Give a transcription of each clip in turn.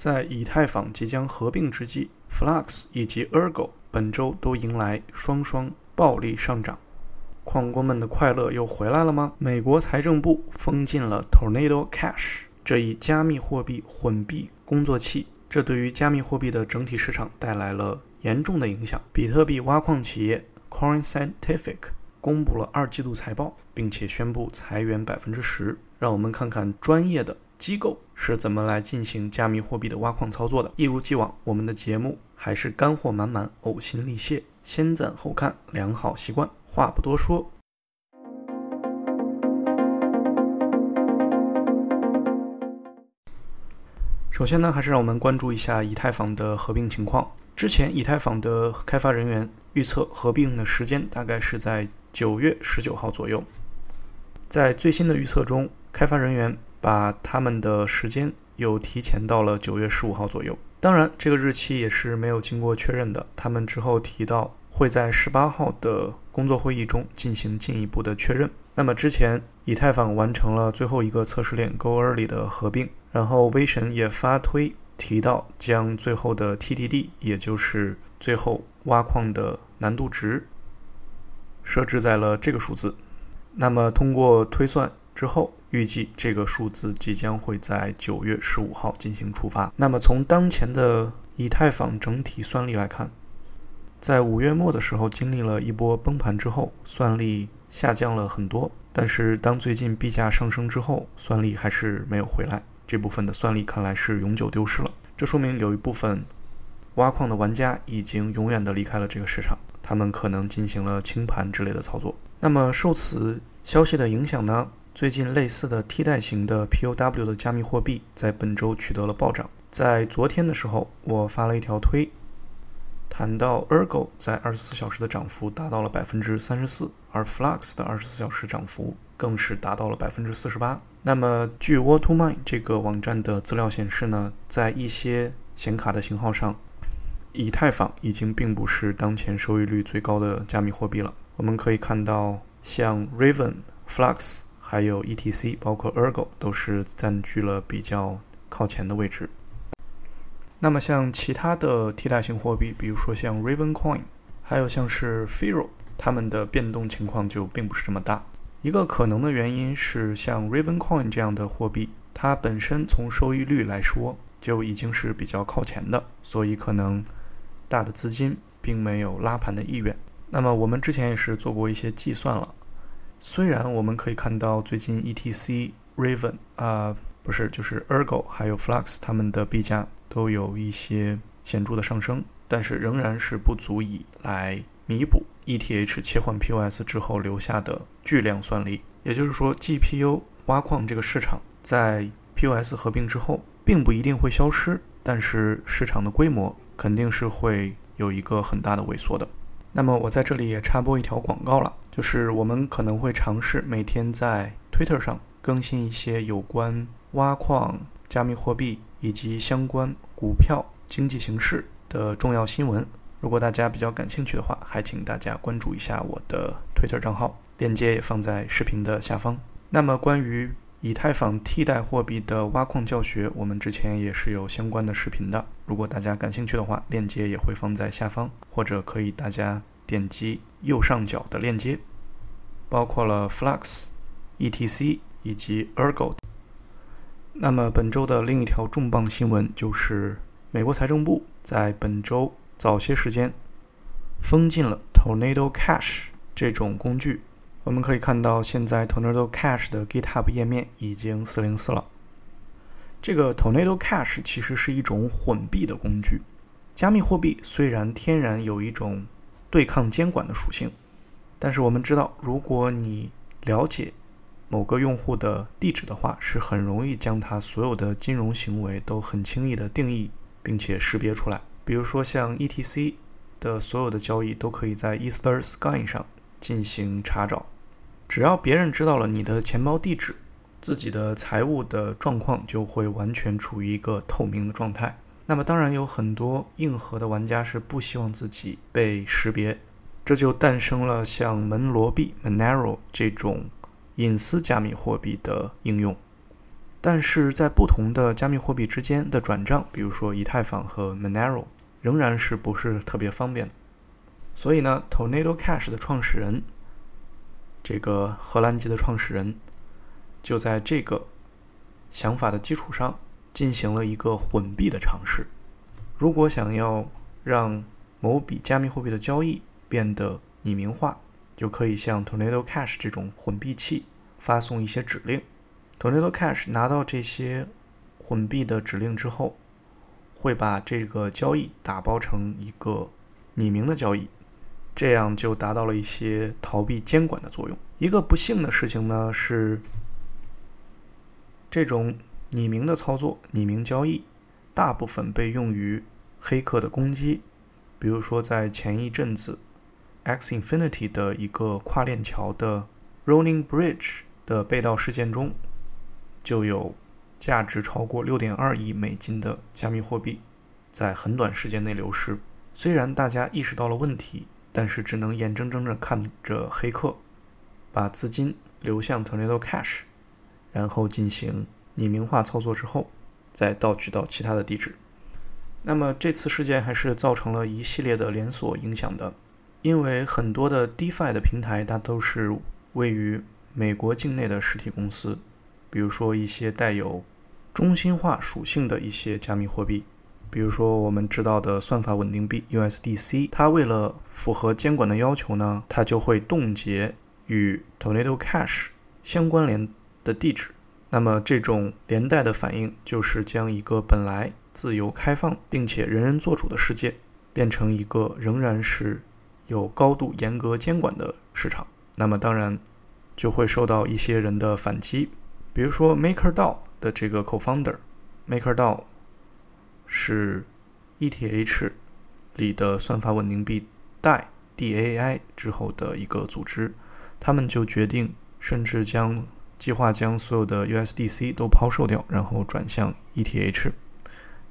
在以太坊即将合并之际，Flux 以及 Ergo 本周都迎来双双暴力上涨。矿工们的快乐又回来了吗？美国财政部封禁了 Tornado Cash 这一加密货币混币工作器，这对于加密货币的整体市场带来了严重的影响。比特币挖矿企业 Coin Scientific 公布了二季度财报，并且宣布裁员百分之十。让我们看看专业的机构是怎么来进行加密货币的挖矿操作的。一如既往，我们的节目还是干货满满，呕心沥血，先赞后看，良好习惯。话不多说，首先呢，还是让我们关注一下以太坊的合并情况。之前，以太坊的开发人员预测合并的时间大概是在九月十九号左右。在最新的预测中，开发人员把他们的时间又提前到了九月十五号左右。当然，这个日期也是没有经过确认的。他们之后提到。会在十八号的工作会议中进行进一步的确认。那么之前，以太坊完成了最后一个测试链 Go Early 的合并，然后威神也发推提到将最后的 TDD，也就是最后挖矿的难度值设置在了这个数字。那么通过推算之后，预计这个数字即将会在九月十五号进行触发。那么从当前的以太坊整体算力来看，在五月末的时候，经历了一波崩盘之后，算力下降了很多。但是当最近币价上升之后，算力还是没有回来。这部分的算力看来是永久丢失了。这说明有一部分挖矿的玩家已经永远的离开了这个市场，他们可能进行了清盘之类的操作。那么受此消息的影响呢？最近类似的替代型的 POW 的加密货币在本周取得了暴涨。在昨天的时候，我发了一条推。谈到 Ergo 在二十四小时的涨幅达到了百分之三十四，而 Flux 的二十四小时涨幅更是达到了百分之四十八。那么，据 w a t to Mine 这个网站的资料显示呢，在一些显卡的型号上，以太坊已经并不是当前收益率最高的加密货币了。我们可以看到，像 Raven、Flux 还有 ETC，包括 Ergo 都是占据了比较靠前的位置。那么像其他的替代性货币，比如说像 Raven Coin，还有像是 Firo，它们的变动情况就并不是这么大。一个可能的原因是，像 Raven Coin 这样的货币，它本身从收益率来说就已经是比较靠前的，所以可能大的资金并没有拉盘的意愿。那么我们之前也是做过一些计算了，虽然我们可以看到最近 ETC、Raven 啊，不是就是 Ergo 还有 Flux 它们的币价。都有一些显著的上升，但是仍然是不足以来弥补 ETH 切换 POS 之后留下的巨量算力。也就是说，GPU 挖矿这个市场在 POS 合并之后，并不一定会消失，但是市场的规模肯定是会有一个很大的萎缩的。那么我在这里也插播一条广告了，就是我们可能会尝试每天在 Twitter 上更新一些有关挖矿、加密货币。以及相关股票经济形势的重要新闻，如果大家比较感兴趣的话，还请大家关注一下我的 Twitter 账号，链接也放在视频的下方。那么关于以太坊替代货币的挖矿教学，我们之前也是有相关的视频的，如果大家感兴趣的话，链接也会放在下方，或者可以大家点击右上角的链接，包括了 Flux、ETC 以及 Ergo。那么本周的另一条重磅新闻就是，美国财政部在本周早些时间封禁了 Tornado Cash 这种工具。我们可以看到，现在 Tornado Cash 的 GitHub 页面已经404了。这个 Tornado Cash 其实是一种混币的工具。加密货币虽然天然有一种对抗监管的属性，但是我们知道，如果你了解。某个用户的地址的话，是很容易将他所有的金融行为都很轻易的定义并且识别出来。比如说像 ETC 的所有的交易都可以在 EtherSky 上进行查找。只要别人知道了你的钱包地址，自己的财务的状况就会完全处于一个透明的状态。那么当然有很多硬核的玩家是不希望自己被识别，这就诞生了像门罗币 Monero 这种。隐私加密货币的应用，但是在不同的加密货币之间的转账，比如说以太坊和 Monero，仍然是不是特别方便。所以呢，Tornado Cash 的创始人，这个荷兰籍的创始人，就在这个想法的基础上，进行了一个混币的尝试。如果想要让某笔加密货币的交易变得匿名化，就可以像 Tornado Cash 这种混币器发送一些指令。Tornado Cash 拿到这些混币的指令之后，会把这个交易打包成一个匿名的交易，这样就达到了一些逃避监管的作用。一个不幸的事情呢是，这种匿名的操作、匿名交易，大部分被用于黑客的攻击。比如说，在前一阵子，X Infinity 的一个跨链桥的 Rolling Bridge 的被盗事件中。就有价值超过六点二亿美金的加密货币在很短时间内流失。虽然大家意识到了问题，但是只能眼睁睁地看着黑客把资金流向 Tornado Cash，然后进行匿名化操作之后，再盗取到其他的地址。那么这次事件还是造成了一系列的连锁影响的，因为很多的 DeFi 的平台它都是位于美国境内的实体公司。比如说一些带有中心化属性的一些加密货币，比如说我们知道的算法稳定币 USDC，它为了符合监管的要求呢，它就会冻结与 Tornado Cash 相关联的地址。那么这种连带的反应就是将一个本来自由开放并且人人做主的世界，变成一个仍然是有高度严格监管的市场。那么当然就会受到一些人的反击。比如说，MakerDAO 的这个 co-founder，MakerDAO 是 ETH 里的算法稳定币 DAI 之后的一个组织，他们就决定甚至将计划将所有的 USDC 都抛售掉，然后转向 ETH。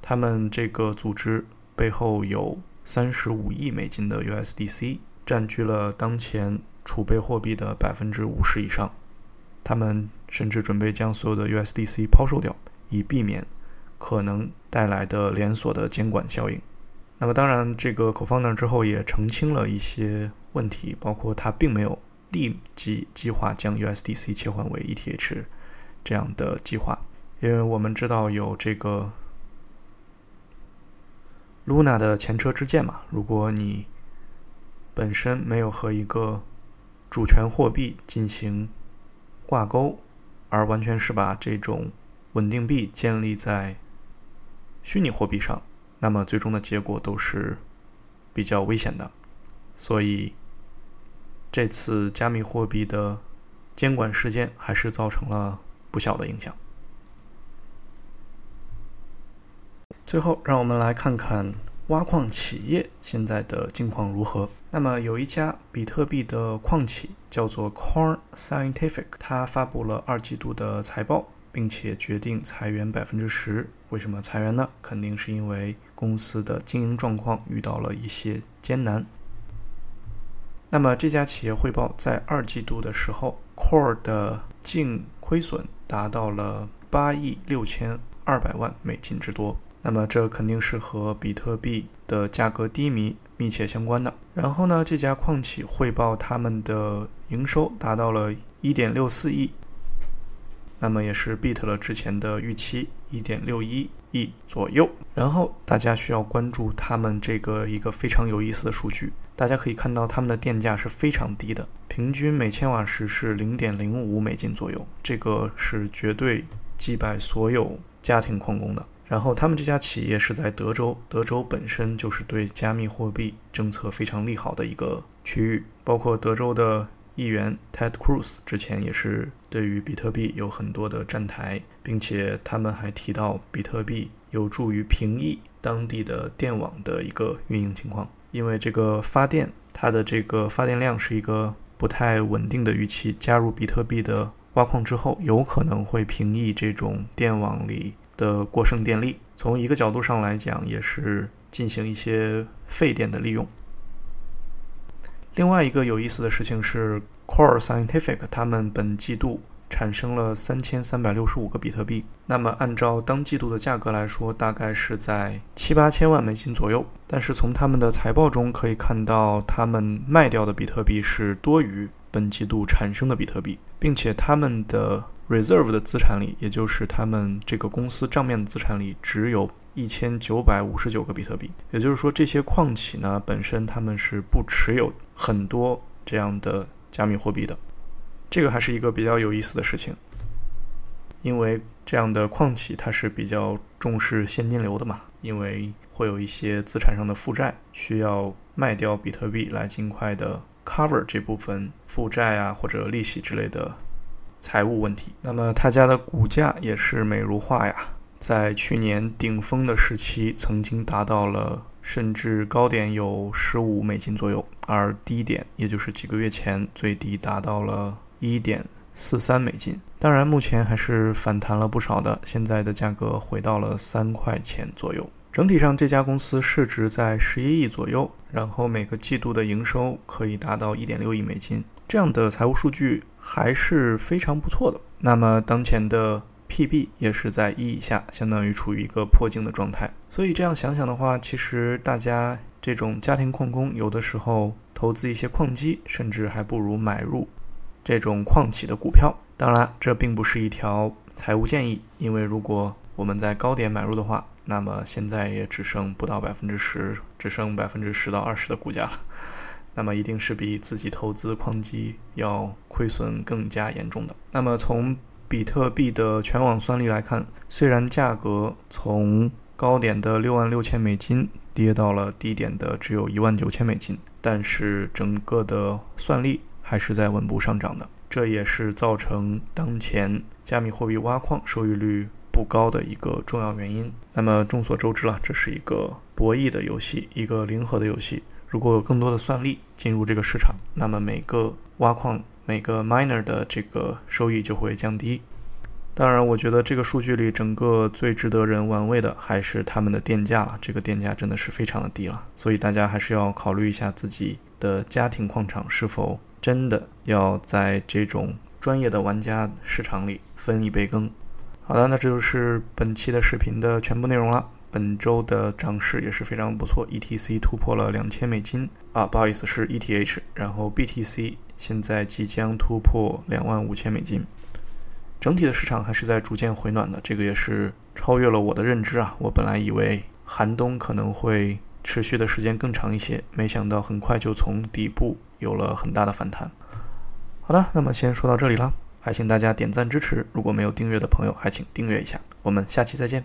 他们这个组织背后有三十五亿美金的 USDC，占据了当前储备货币的百分之五十以上。他们甚至准备将所有的 USDC 抛售掉，以避免可能带来的连锁的监管效应。那么，当然，这个 co-founder 之后也澄清了一些问题，包括他并没有立即计划将 USDC 切换为 ETH 这样的计划，因为我们知道有这个 Luna 的前车之鉴嘛。如果你本身没有和一个主权货币进行挂钩，而完全是把这种稳定币建立在虚拟货币上，那么最终的结果都是比较危险的。所以，这次加密货币的监管事件还是造成了不小的影响。最后，让我们来看看。挖矿企业现在的境况如何？那么有一家比特币的矿企叫做 Core Scientific，它发布了二季度的财报，并且决定裁员百分之十。为什么裁员呢？肯定是因为公司的经营状况遇到了一些艰难。那么这家企业汇报，在二季度的时候，Core 的净亏损达到了八亿六千二百万美金之多。那么这肯定是和比特币的价格低迷密切相关的。然后呢，这家矿企汇报他们的营收达到了1.64亿，那么也是 beat 了之前的预期1.61亿左右。然后大家需要关注他们这个一个非常有意思的数据，大家可以看到他们的电价是非常低的，平均每千瓦时是0.05美金左右，这个是绝对击败所有家庭矿工的。然后他们这家企业是在德州，德州本身就是对加密货币政策非常利好的一个区域，包括德州的议员 Ted Cruz 之前也是对于比特币有很多的站台，并且他们还提到比特币有助于平抑当地的电网的一个运营情况，因为这个发电它的这个发电量是一个不太稳定的预期，加入比特币的挖矿之后，有可能会平抑这种电网里。的过剩电力，从一个角度上来讲，也是进行一些废电的利用。另外一个有意思的事情是，Core Scientific 他们本季度产生了三千三百六十五个比特币。那么按照当季度的价格来说，大概是在七八千万美金左右。但是从他们的财报中可以看到，他们卖掉的比特币是多于本季度产生的比特币，并且他们的 reserve 的资产里，也就是他们这个公司账面的资产里，只有一千九百五十九个比特币。也就是说，这些矿企呢本身他们是不持有很多这样的加密货币的。这个还是一个比较有意思的事情，因为这样的矿企它是比较重视现金流的嘛，因为会有一些资产上的负债，需要卖掉比特币来尽快的 cover 这部分负债啊或者利息之类的财务问题。那么他家的股价也是美如画呀，在去年顶峰的时期曾经达到了。甚至高点有十五美金左右，而低点也就是几个月前最低达到了一点四三美金。当然，目前还是反弹了不少的，现在的价格回到了三块钱左右。整体上，这家公司市值在十一亿左右，然后每个季度的营收可以达到一点六亿美金，这样的财务数据还是非常不错的。那么，当前的。PB 也是在一以下，相当于处于一个破净的状态。所以这样想想的话，其实大家这种家庭矿工有的时候投资一些矿机，甚至还不如买入这种矿企的股票。当然，这并不是一条财务建议，因为如果我们在高点买入的话，那么现在也只剩不到百分之十，只剩百分之十到二十的股价了，那么一定是比自己投资矿机要亏损更加严重的。那么从比特币的全网算力来看，虽然价格从高点的六万六千美金跌到了低点的只有一万九千美金，但是整个的算力还是在稳步上涨的。这也是造成当前加密货币挖矿收益率不高的一个重要原因。那么众所周知了，这是一个博弈的游戏，一个零和的游戏。如果有更多的算力进入这个市场，那么每个挖矿。每个 miner 的这个收益就会降低。当然，我觉得这个数据里整个最值得人玩味的还是他们的电价了。这个电价真的是非常的低了，所以大家还是要考虑一下自己的家庭矿场是否真的要在这种专业的玩家市场里分一杯羹。好的，那这就是本期的视频的全部内容了。本周的涨势也是非常不错，ETC 突破了两千美金啊，不好意思是 ETH，然后 BTC。现在即将突破两万五千美金，整体的市场还是在逐渐回暖的，这个也是超越了我的认知啊！我本来以为寒冬可能会持续的时间更长一些，没想到很快就从底部有了很大的反弹。好的，那么先说到这里了，还请大家点赞支持，如果没有订阅的朋友，还请订阅一下。我们下期再见。